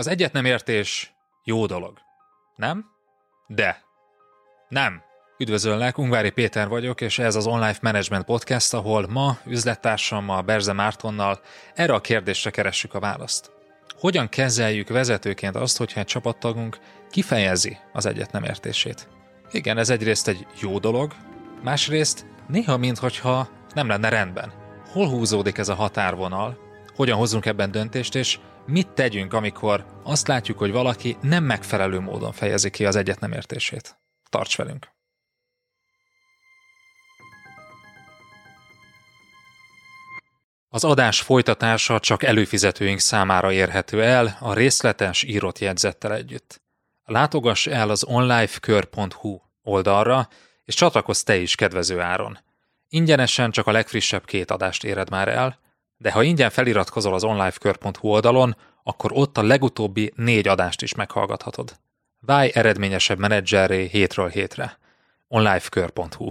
Az egyet nem értés jó dolog. Nem? De. Nem. Üdvözöllek, Ungvári Péter vagyok, és ez az Online Management Podcast, ahol ma üzlettársammal, Berze Mártonnal erre a kérdésre keressük a választ. Hogyan kezeljük vezetőként azt, hogyha egy csapattagunk kifejezi az egyet nem értését? Igen, ez egyrészt egy jó dolog, másrészt néha minthogyha nem lenne rendben. Hol húzódik ez a határvonal, hogyan hozzunk ebben döntést, és mit tegyünk, amikor azt látjuk, hogy valaki nem megfelelő módon fejezi ki az egyet nem értését. Tarts velünk! Az adás folytatása csak előfizetőink számára érhető el a részletes írott jegyzettel együtt. Látogass el az onlifekör.hu oldalra, és csatlakozz te is kedvező áron. Ingyenesen csak a legfrissebb két adást éred már el, de ha ingyen feliratkozol az onlifekör.hu oldalon, akkor ott a legutóbbi négy adást is meghallgathatod. Válj eredményesebb menedzserré hétről hétre. onlifekör.hu